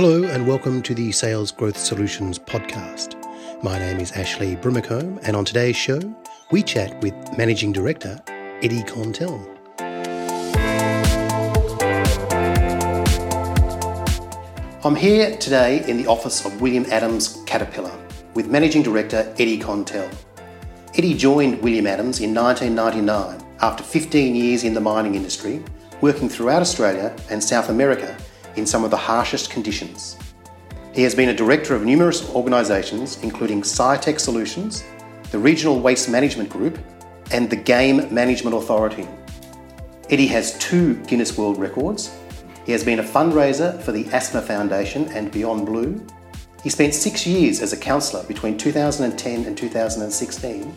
Hello, and welcome to the Sales Growth Solutions podcast. My name is Ashley Brimacombe, and on today's show, we chat with Managing Director Eddy Kontelj. I'm here today in the office of William Adams Caterpillar with Managing Director Eddy Kontelj. Eddy joined William Adams in 1999 after 15 years in the mining industry, working throughout Australia and South America in some of the harshest conditions. He has been a director of numerous organisations, including Scitech Solutions, the Regional Waste Management Group, and the Game Management Authority. Eddy has two Guinness World Records. He has been a fundraiser for the Asthma Foundation and Beyond Blue. He spent six years as a councillor between 2010 and 2016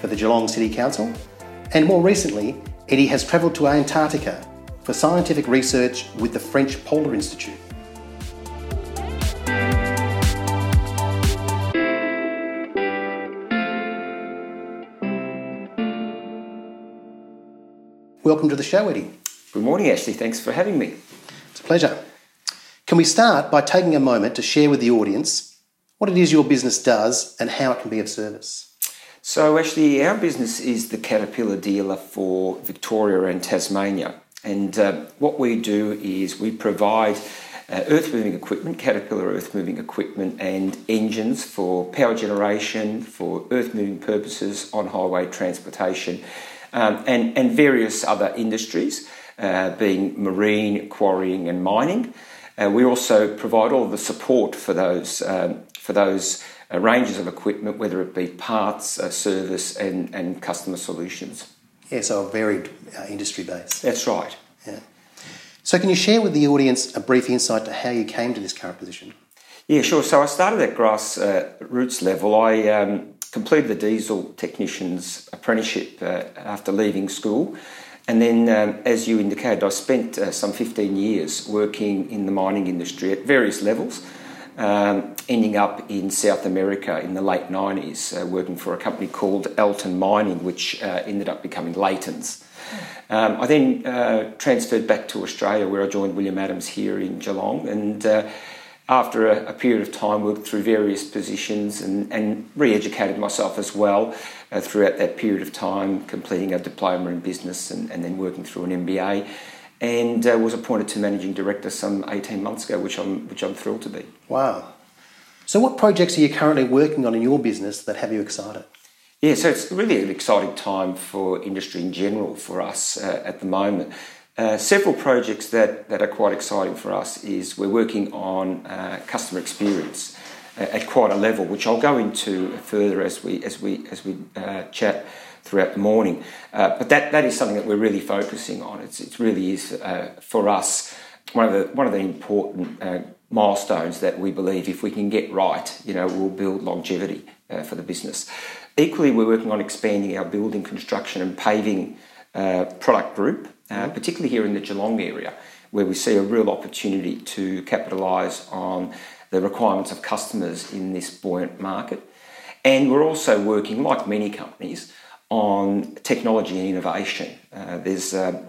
for the Geelong City Council. And more recently, Eddy has travelled to Antarctica for scientific research with the French Polar Institute. Welcome to the show, Eddy. Good morning, Ashley. Thanks for having me. It's a pleasure. Can we start by taking a moment to share with the audience what it is your business does and how it can be of service? So, Ashley, our business is the Caterpillar dealer for Victoria and Tasmania. And uh, what we do is we provide uh, earth moving equipment, Caterpillar earth moving equipment, and engines for power generation, for earth moving purposes, on highway transportation, um, and, and various other industries, uh, being marine, quarrying, and mining. Uh, we also provide all the support for those, um, for those uh, ranges of equipment, whether it be parts, uh, service, and, and customer solutions. Yeah, so a varied uh, industry base. That's right. Yeah. So, can you share with the audience a brief insight to how you came to this current position? Yeah, sure. So, I started at grassroots uh, level. I um, completed the diesel technician's apprenticeship uh, after leaving school. And then, um, as you indicated, I spent uh, some 15 years working in the mining industry at various levels um, ending up in South America in the late 90s, uh, working for a company called Elton Mining, which uh, ended up becoming Leighton's. Um, I then uh, transferred back to Australia, where I joined William Adams here in Geelong, and uh, after a, a, period of time, worked through various positions and, and re-educated myself as well uh, throughout that period of time, completing a diploma in business and, and then working through an MBA and uh, was appointed to managing director some 18 months ago, which I'm, which I'm thrilled to be. Wow. So, what projects are you currently working on in your business that have you excited? Yeah, so it's really an exciting time for industry in general for us uh, at the moment. Uh, several projects that, that are quite exciting for us is we're working on uh, customer experience uh, at quite a level, which I'll go into further as we as we as we uh, chat throughout the morning. Uh, but that, that is something that we're really focusing on. It's, it really is uh, for us one of the one of the important uh, milestones that we believe if we can get right, you know, we'll build longevity uh, for the business. Equally, we're working on expanding our building construction and paving uh, product group, uh, mm-hmm. particularly here in the Geelong area, where we see a real opportunity to capitalise on the requirements of customers in this buoyant market. And we're also working, like many companies, on technology and innovation. Uh, there's uh,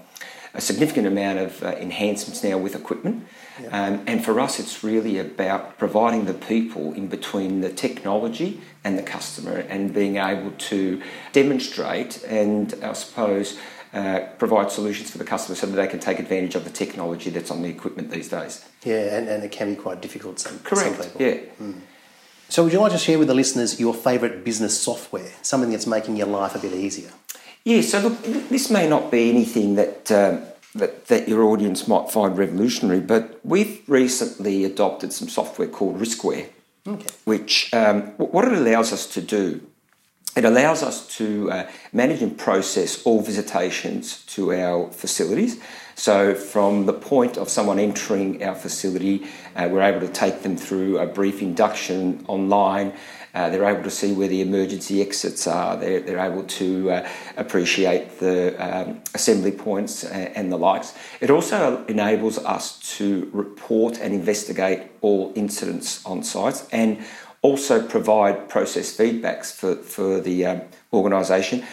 a significant amount of uh, enhancements now with equipment. Yeah. Um, and for us, it's really about providing the people in between the technology and the customer and being able to demonstrate and, I suppose, uh, provide solutions for the customer so that they can take advantage of the technology that's on the equipment these days. Yeah, and, and it can be quite difficult some, Correct. some people. Yeah. Mm. So, would you like to share with the listeners your favourite business software, something that's making your life a bit easier? Yeah, so look, this may not be anything that, uh, that, that your audience might find revolutionary, but we've recently adopted some software called Riskware, okay. which um, what it allows us to do, it allows us to uh, manage and process all visitations to our facilities. So, from the point of someone entering our facility, uh, we're able to take them through a brief induction online. Uh, they're able to see where the emergency exits are. They're, they're able to uh, appreciate the um, assembly points and, and, the likes. It also enables us to report and investigate all incidents on sites and also provide process feedbacks for, for the um, organisation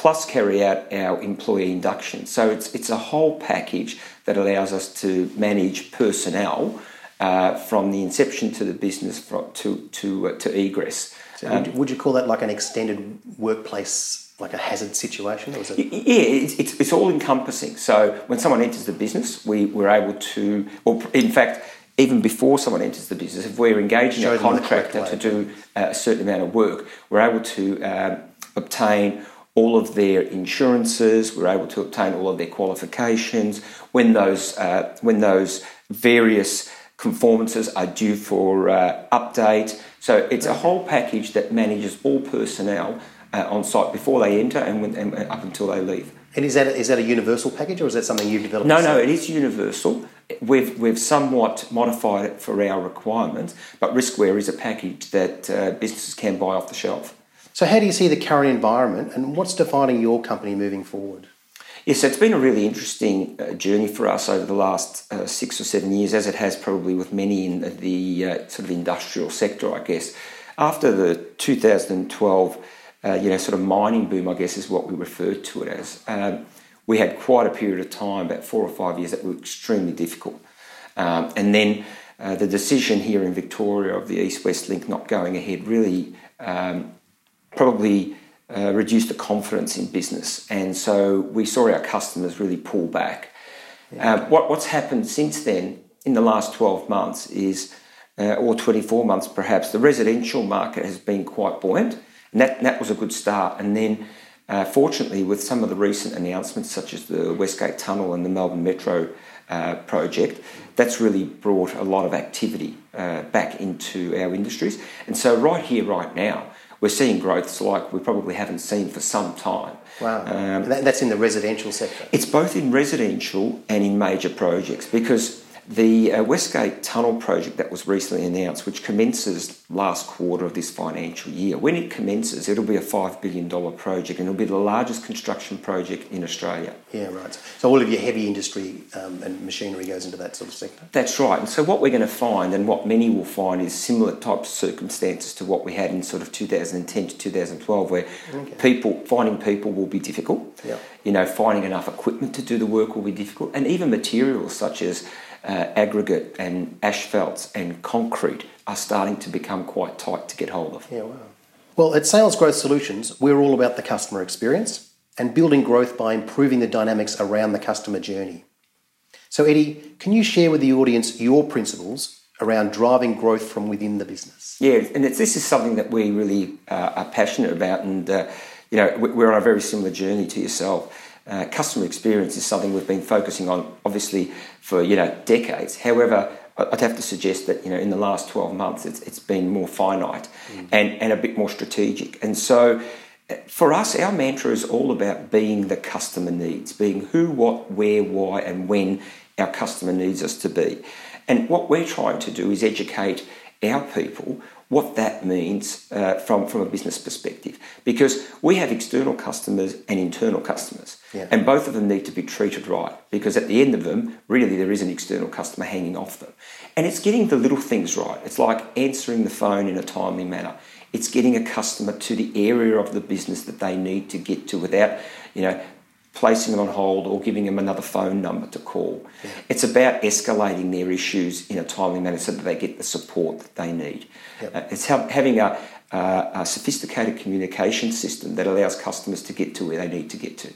plus carry out our employee induction. So it's, it's a whole package that allows us to manage personnel uh, from the inception to the business from, to to uh, to egress. So would, um, would, you call that like an extended workplace, like a hazard situation, or is it? Yeah, it's, it's, it's all encompassing. So when someone enters the business, we we're able to, or in fact even before someone enters the business, if we're engaging Show a contractor to do uh, a certain amount of work, we're able to um, obtain all of their insurances. We're able to obtain all of their qualifications when those uh, when those various conformances are due for uh, update. So it's a whole package that manages all personnel uh, on site before they enter and, when, and, up until they leave. And is that a, is that a universal package, or is that something you've developed? No, no, it is universal. We've we've somewhat modified it for our requirements, but Riskware is a package that uh, businesses can buy off the shelf. So, how do you see the current environment, and what's defining your company moving forward? Yes, it's been a really interesting uh, journey for us over the last uh, six or seven years, as it has probably with many in the uh, sort of industrial sector, I guess. After the 2012, uh, you know, sort of mining boom, I guess is what we referred to it as. Um, we had quite a period of time, about four or five years, that were extremely difficult. Um, and then uh, the decision here in Victoria of the East West Link not going ahead really um, probably uh, reduced the confidence in business. And so we saw our customers really pull back. Yeah. Uh, what, what's happened since then in the last 12 months is, uh, or 24 months perhaps, the residential market has been quite buoyant. And that, that was a good start. And then, uh, fortunately, with some of the recent announcements, such as the Westgate Tunnel and the Melbourne Metro uh, project, that's really brought a lot of activity uh, back into our industries. And so, right here, right now, we're seeing growths like we probably haven't seen for some time. Wow. Um, that's in the residential sector? It's both in residential and in major projects because the uh, Westgate Tunnel project that was recently announced, which commences last quarter of this financial year, when it commences, it'll be a $5 billion project and it'll be the largest construction project in Australia. Yeah, right. So all of your heavy industry um, and machinery goes into that sort of sector? That's right. And so what we're going to find, and what many will find, is similar types of circumstances to what we had in sort of 2010 to 2012, where okay. people, finding people will be difficult. Yeah. You know, finding enough equipment to do the work will be difficult, and even materials such as uh, aggregate and asphalts and concrete are starting to become quite tight to get hold of. Yeah, wow. Well, at Sales Growth Solutions, we're all about the customer experience and building growth by improving the dynamics around the customer journey. So, Eddy, can you share with the audience your principles around driving growth from within the business? Yeah, and this is something that we really uh, are passionate about, and uh, you know we're on a very similar journey to yourself. Uh, customer experience is something we've been focusing on, obviously, for you know decades. However, I'd have to suggest that you know in the last 12 months it's, it's been more finite mm. and, and a bit more strategic. And so uh, for us, our mantra is all about being the customer needs, being who, what, where, why, and when our customer needs us to be. And what we're trying to do is educate our people what that means uh, from, from a business perspective. Because we have external customers and internal customers, yeah. and both of them need to be treated right. Because at the end of them, really, there is an external customer hanging off them. And it's getting the little things right. It's like answering the phone in a timely manner. It's getting a customer to the area of the business that they need to get to without, you know, placing them on hold or giving them another phone number to call. Yeah. It's about escalating their issues in a timely manner so that they get the support that they need. Yep. Uh, it's ha- having a, uh, a, sophisticated communication system that allows customers to get to where they need to get to.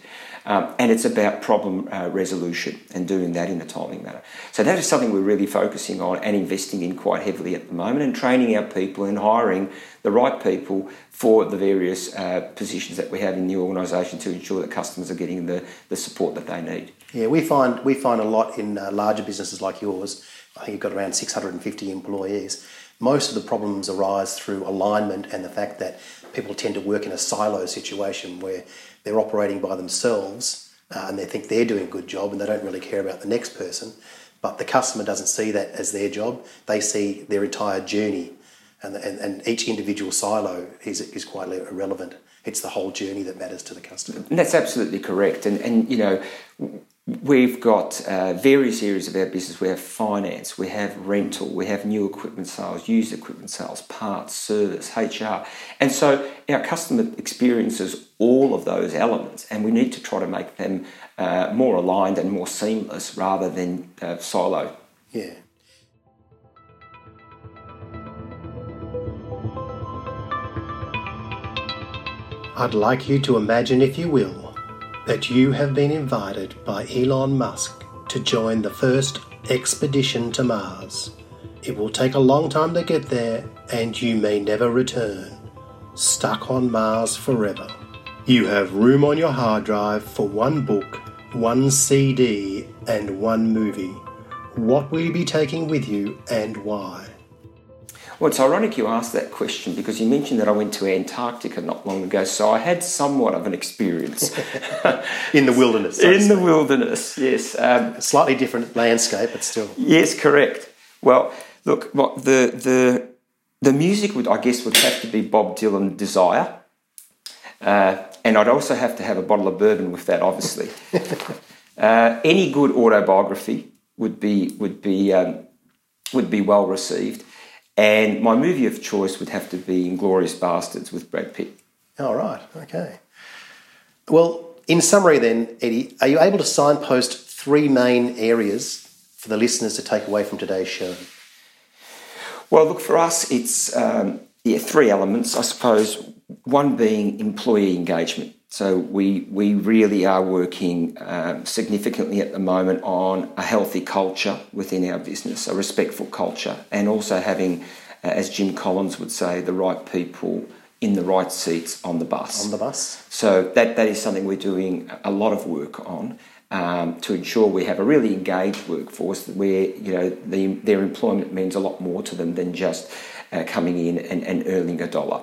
Um, and it's about problem uh, resolution and doing that in a timely manner. So that is something we're really focusing on and investing in quite heavily at the moment and training our people and hiring the right people for the various uh, positions that we have in the organisation to ensure that customers are getting the, the support that they need. Yeah, we find we find a lot in uh, larger businesses like yours. I think you've got around 650 employees. Most of the problems arise through alignment and the fact that people tend to work in a silo situation where they're operating by themselves uh, and they think they're doing a good job and they don't really care about the next person. But the customer doesn't see that as their job. They see their entire journey, and, and, and each individual silo is, is quite irrelevant. It's the whole journey that matters to the customer. That's absolutely correct. And, and you know, We've got uh, various areas of our business. We have finance, we have rental, we have new equipment sales, used equipment sales, parts, service, HR. And so our customer experiences all of those elements, and we need to try to make them uh, more aligned and more seamless rather than uh, silo. Yeah. I'd like you to imagine, if you will, that you have been invited by Elon Musk to join the first expedition to Mars. It will take a long time to get there, and you may never return. Stuck on Mars forever. You have room on your hard drive for one book, one CD, and one movie. What will you be taking with you and why? Well, it's ironic you asked that question because you mentioned that I went to Antarctica not long ago, so I had somewhat of an experience in the wilderness. So in the wilderness, yes. Um, Slightly different landscape, but still. Yes, correct. Well, look, the the the music would, I guess, would have to be Bob Dylan "Desire," uh, and I'd also have to have a bottle of bourbon with that, obviously. uh, any good autobiography would be would be um, would be well received. And my movie of choice would have to be Inglourious Basterds with Brad Pitt. All right, okay. Well, in summary, then, Eddy, are you able to signpost three main areas for the listeners to take away from today's show? Well, look, for us, it's um, yeah, three elements, I suppose. One being employee engagement. So we we really are working um, significantly at the moment on a healthy culture within our business, a respectful culture, and also having, uh, as Jim Collins would say, the right people in the right seats on the bus. On the bus. So that that is something we're doing a lot of work on. Um, to ensure we have a really engaged workforce where you know the, their employment means a lot more to them than just uh, coming in and, and earning a dollar.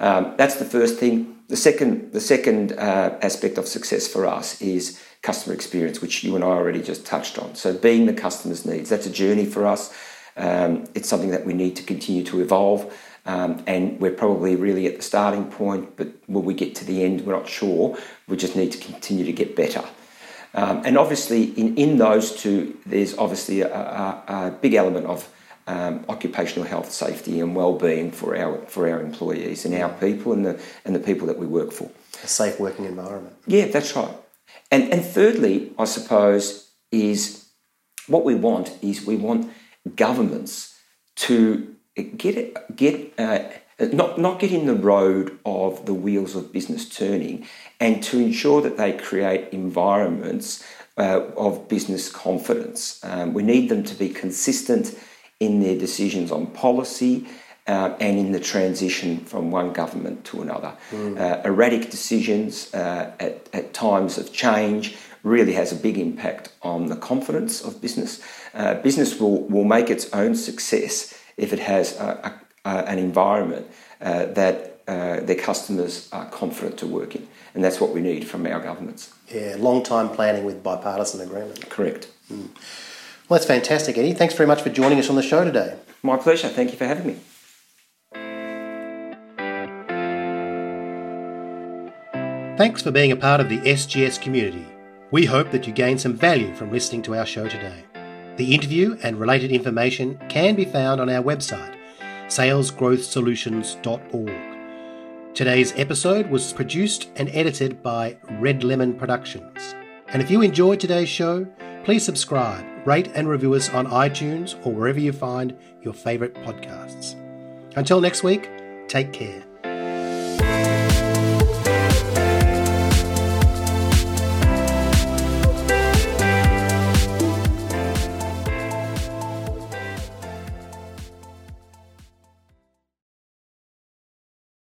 Um, that's the first thing. The second, the second uh, aspect of success for us is customer experience, which you and I already just touched on. So, being the customer's needs, that's a journey for us. Um, it's something that we need to continue to evolve, um, and we're probably really at the starting point, but when we get to the end, we're not sure. We just need to continue to get better. Um, and obviously, in, in those two, there's obviously a, a, a big element of um, occupational health, safety, and well-being for our for our employees and our people and the and the people that we work for. A safe working environment. Yeah, that's right. And and thirdly, I suppose is what we want is we want governments to get it, get uh, not not get in the road of the wheels of business turning, and to ensure that they create environments uh, of business confidence. Um, we need them to be consistent in their decisions on policy uh, and in the transition from one government to another. Mm. Uh, erratic decisions uh, at, at, times of change really has a big impact on the confidence of business. Uh, business will, will make its own success if it has a, a, an environment uh, that uh, their customers are confident to work in. And that's what we need from our governments. Yeah, long time planning with bipartisan agreement. Correct. Mm. Well, that's fantastic, Eddy. Thanks very much for joining us on the show today. My pleasure. Thank you for having me. Thanks for being a part of the SGS community. We hope that you gain some value from listening to our show today. The interview and related information can be found on our website, salesgrowthsolutions.org. Today's episode was produced and edited by Red Lemon Productions. And if you enjoyed today's show, please subscribe, rate, and review us on iTunes or wherever you find your favourite podcasts. Until next week, take care.